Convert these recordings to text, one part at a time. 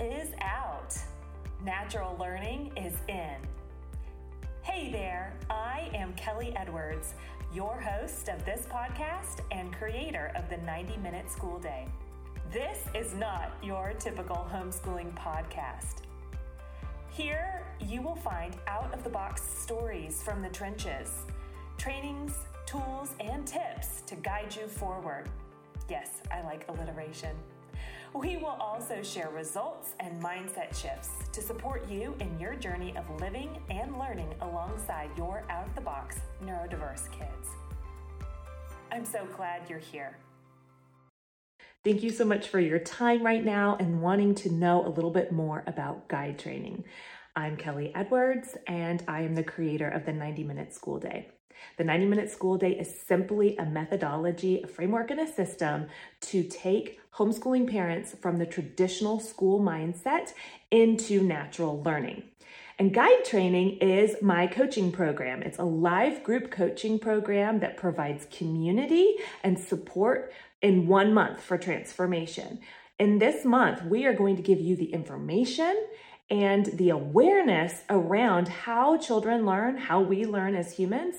is out. Natural learning is in. Hey there, I am Kelly Edwards, your host of this podcast and creator of the 90 Minute School Day. This is not your typical homeschooling podcast. Here, you will find out of the box stories from the trenches, trainings, tools, and tips to guide you forward. Yes, I like alliteration. We will also share results and mindset shifts to support you in your journey of living and learning alongside your out of the box neurodiverse kids. I'm so glad you're here. Thank you so much for your time right now and wanting to know a little bit more about guide training. I'm Kelly Edwards, and I am the creator of the 90 Minute School Day. The 90 Minute School Day is simply a methodology, a framework, and a system to take homeschooling parents from the traditional school mindset into natural learning. And guide training is my coaching program. It's a live group coaching program that provides community and support in one month for transformation. In this month, we are going to give you the information and the awareness around how children learn, how we learn as humans,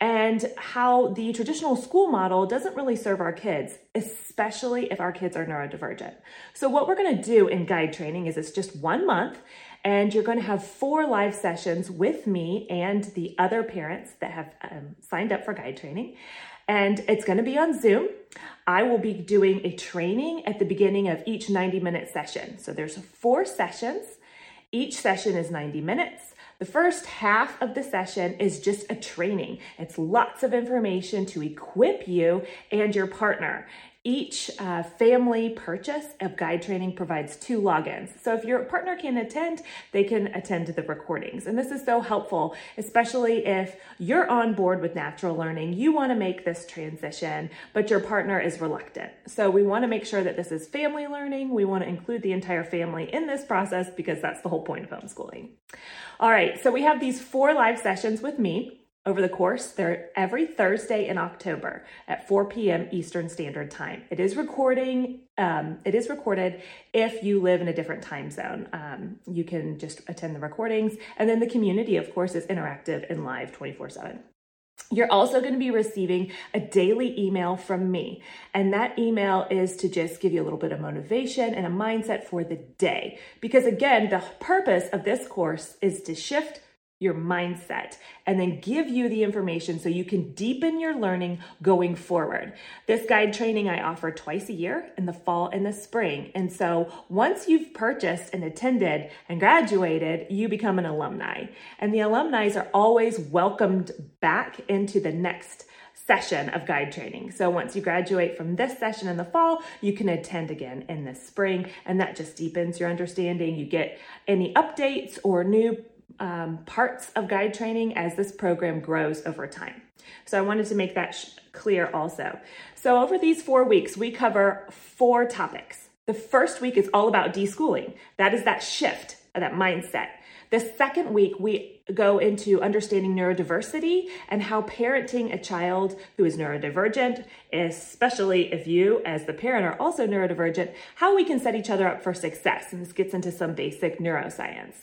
and how the traditional school model doesn't really serve our kids, especially if our kids are neurodivergent. So, what we're gonna do in guide training is it's just one month, and you're gonna have four live sessions with me and the other parents that have um, signed up for guide training. And it's gonna be on Zoom. I will be doing a training at the beginning of each 90 minute session. So, there's four sessions. Each session is 90 minutes. The first half of the session is just a training. It's lots of information to equip you and your partner. Each uh, family purchase of guide training provides two logins. So if your partner can attend, they can attend the recordings. And this is so helpful, especially if you're on board with natural learning, you want to make this transition, but your partner is reluctant. So we want to make sure that this is family learning. We want to include the entire family in this process because that's the whole point of homeschooling. All right, so we have these four live sessions with me over the course. They're every Thursday in October at 4 p.m. Eastern Standard Time. It is recording. Um, it is recorded if you live in a different time zone. Um, you can just attend the recordings, and then the community, of course, is interactive and live 24 7. You're also going to be receiving a daily email from me. And that email is to just give you a little bit of motivation and a mindset for the day. Because again, the purpose of this course is to shift your mindset and then give you the information so you can deepen your learning going forward. This guide training I offer twice a year in the fall and the spring. And so once you've purchased and attended and graduated, you become an alumni. And the alumni are always welcomed back into the next session of guide training. So once you graduate from this session in the fall, you can attend again in the spring, and that just deepens your understanding. You get any updates or new um, parts of guide training as this program grows over time. So I wanted to make that sh- clear also. So over these four weeks, we cover four topics. The first week is all about deschooling. That is that shift, that mindset. The second week, we go into understanding neurodiversity and how parenting a child who is neurodivergent, especially if you, as the parent, are also neurodivergent, how we can set each other up for success. And this gets into some basic neuroscience.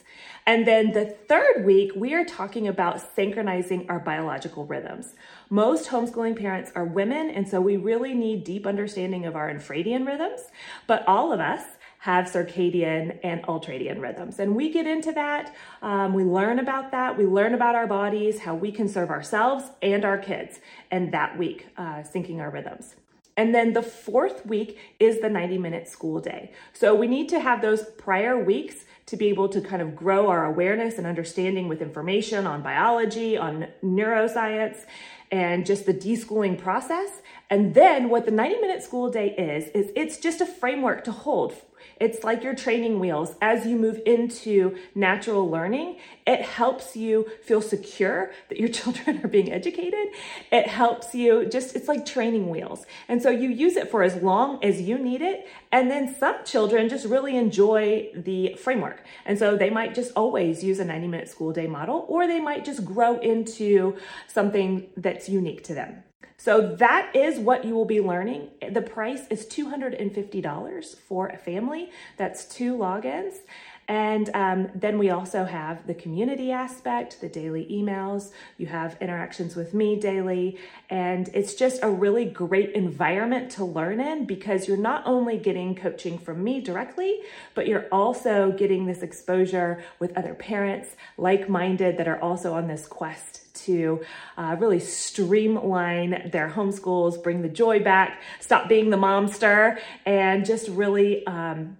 And then the third week, we are talking about synchronizing our biological rhythms. Most homeschooling parents are women, and so we really need deep understanding of our infradian rhythms, but all of us have circadian and ultradian rhythms. And we get into that. Um, we learn about that. We learn about our bodies, how we can serve ourselves and our kids, and that week, uh, syncing our rhythms. And then the fourth week is the 90 minute school day. So we need to have those prior weeks to be able to kind of grow our awareness and understanding with information on biology, on neuroscience, and just the deschooling process. And then what the 90 minute school day is, is it's just a framework to hold it's like your training wheels. As you move into natural learning, it helps you feel secure that your children are being educated. It helps you just, it's like training wheels. And so you use it for as long as you need it. And then some children just really enjoy the framework. And so they might just always use a 90 minute school day model, or they might just grow into something that's unique to them. So that is what you will be learning. The price is $250 for a family. That's two logins. And um, then we also have the community aspect, the daily emails. You have interactions with me daily. And it's just a really great environment to learn in because you're not only getting coaching from me directly, but you're also getting this exposure with other parents like minded that are also on this quest to uh, really streamline their homeschools, bring the joy back, stop being the momster, and just really um,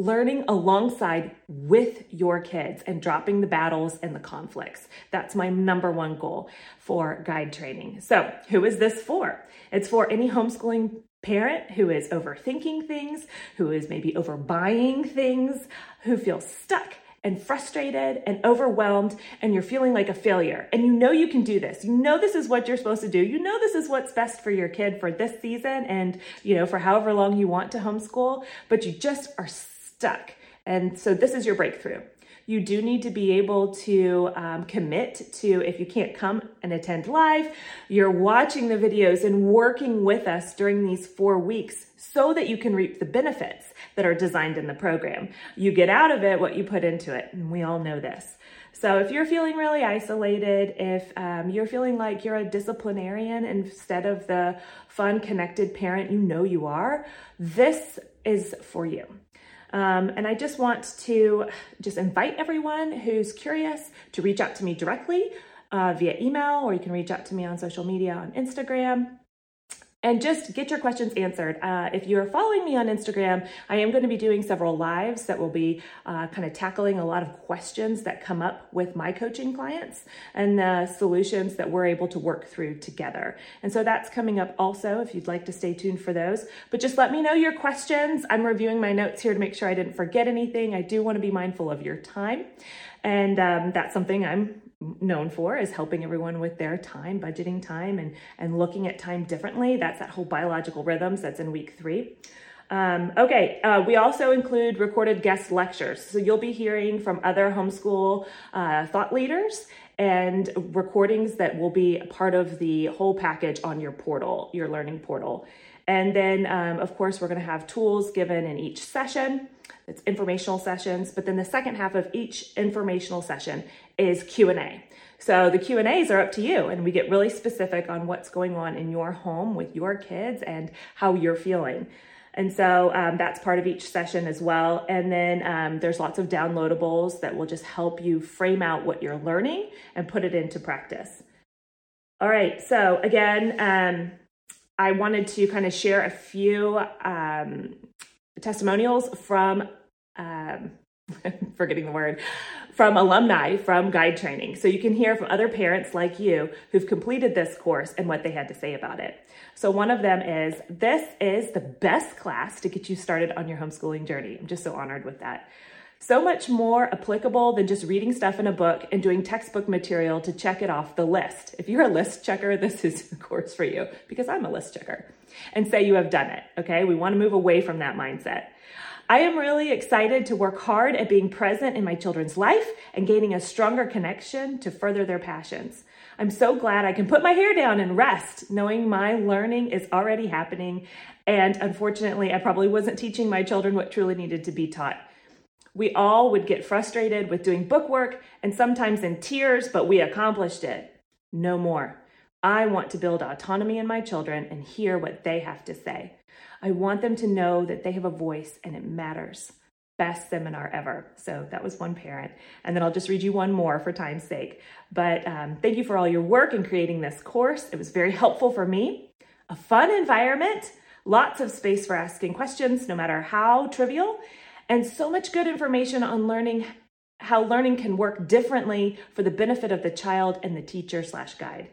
learning alongside with your kids and dropping the battles and the conflicts. That's my number one goal for guide training. So, who is this for? It's for any homeschooling parent who is overthinking things, who is maybe overbuying things, who feels stuck and frustrated and overwhelmed and you're feeling like a failure and you know you can do this you know this is what you're supposed to do you know this is what's best for your kid for this season and you know for however long you want to homeschool but you just are stuck. And so this is your breakthrough. You do need to be able to um, commit to, if you can't come and attend live, you're watching the videos and working with us during these four weeks so that you can reap the benefits that are designed in the program. You get out of it what you put into it, and we all know this. So if you're feeling really isolated, if um, you're feeling like you're a disciplinarian instead of the fun, connected parent you know you are, this is for you. Um, and I just want to just invite everyone who's curious to reach out to me directly uh, via email, or you can reach out to me on social media on Instagram and just get your questions answered. Uh, if you're following me on Instagram, I am going to be doing several lives that will be uh, kind of tackling a lot of questions that come up with my coaching clients and the solutions that we're able to work through together. And so that's coming up also if you'd like to stay tuned for those. But just let me know your questions. I'm reviewing my notes here to make sure I didn't forget anything. I do want to be mindful of your time. And um, that's something I'm known for is helping everyone with their time, budgeting time, and, and looking at time differently. That's that whole biological rhythms that's in week three. Um, okay, uh, we also include recorded guest lectures. So you'll be hearing from other homeschool uh, thought leaders and recordings that will be part of the whole package on your portal, your learning portal. And then, um, of course, we're going to have tools given in each session. It's informational sessions, but then the second half of each informational session is Q&A. So the Q&As are up to you and we get really specific on what's going on in your home with your kids and how you're feeling. And so um, that's part of each session as well. And then um, there's lots of downloadables that will just help you frame out what you're learning and put it into practice. All right, so again, um, I wanted to kind of share a few um, testimonials from um, forgetting the word, from alumni from guide training. So you can hear from other parents like you who've completed this course and what they had to say about it. So one of them is this is the best class to get you started on your homeschooling journey. I'm just so honored with that. So much more applicable than just reading stuff in a book and doing textbook material to check it off the list. If you're a list checker, this is a course for you because I'm a list checker. And say you have done it, okay? We want to move away from that mindset. I am really excited to work hard at being present in my children's life and gaining a stronger connection to further their passions. I'm so glad I can put my hair down and rest, knowing my learning is already happening. And unfortunately, I probably wasn't teaching my children what truly needed to be taught. We all would get frustrated with doing book work and sometimes in tears, but we accomplished it. No more. I want to build autonomy in my children and hear what they have to say. I want them to know that they have a voice and it matters. Best seminar ever. So that was one parent. And then I'll just read you one more for time's sake. But um, thank you for all your work in creating this course. It was very helpful for me. A fun environment, lots of space for asking questions, no matter how trivial, and so much good information on learning how learning can work differently for the benefit of the child and the teacher slash guide.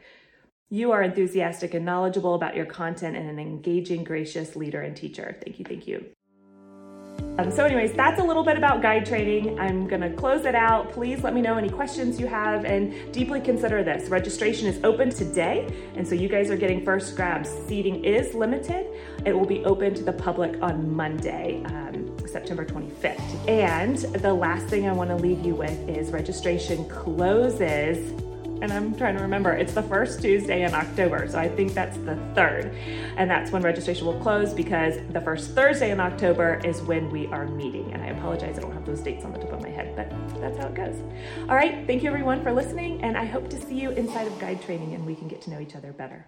You are enthusiastic and knowledgeable about your content and an engaging, gracious leader and teacher. Thank you, thank you. Um, so, anyways, that's a little bit about guide training. I'm going to close it out. Please let me know any questions you have and deeply consider this. Registration is open today, and so you guys are getting first grabs. Seating is limited. It will be open to the public on Monday, um, September 25th. And the last thing I want to leave you with is registration closes and I'm trying to remember, it's the first Tuesday in October. So I think that's the third. And that's when registration will close because the first Thursday in October is when we are meeting. And I apologize, I don't have those dates on the top of my head, but that's how it goes. All right. Thank you everyone for listening. And I hope to see you inside of guide training and we can get to know each other better.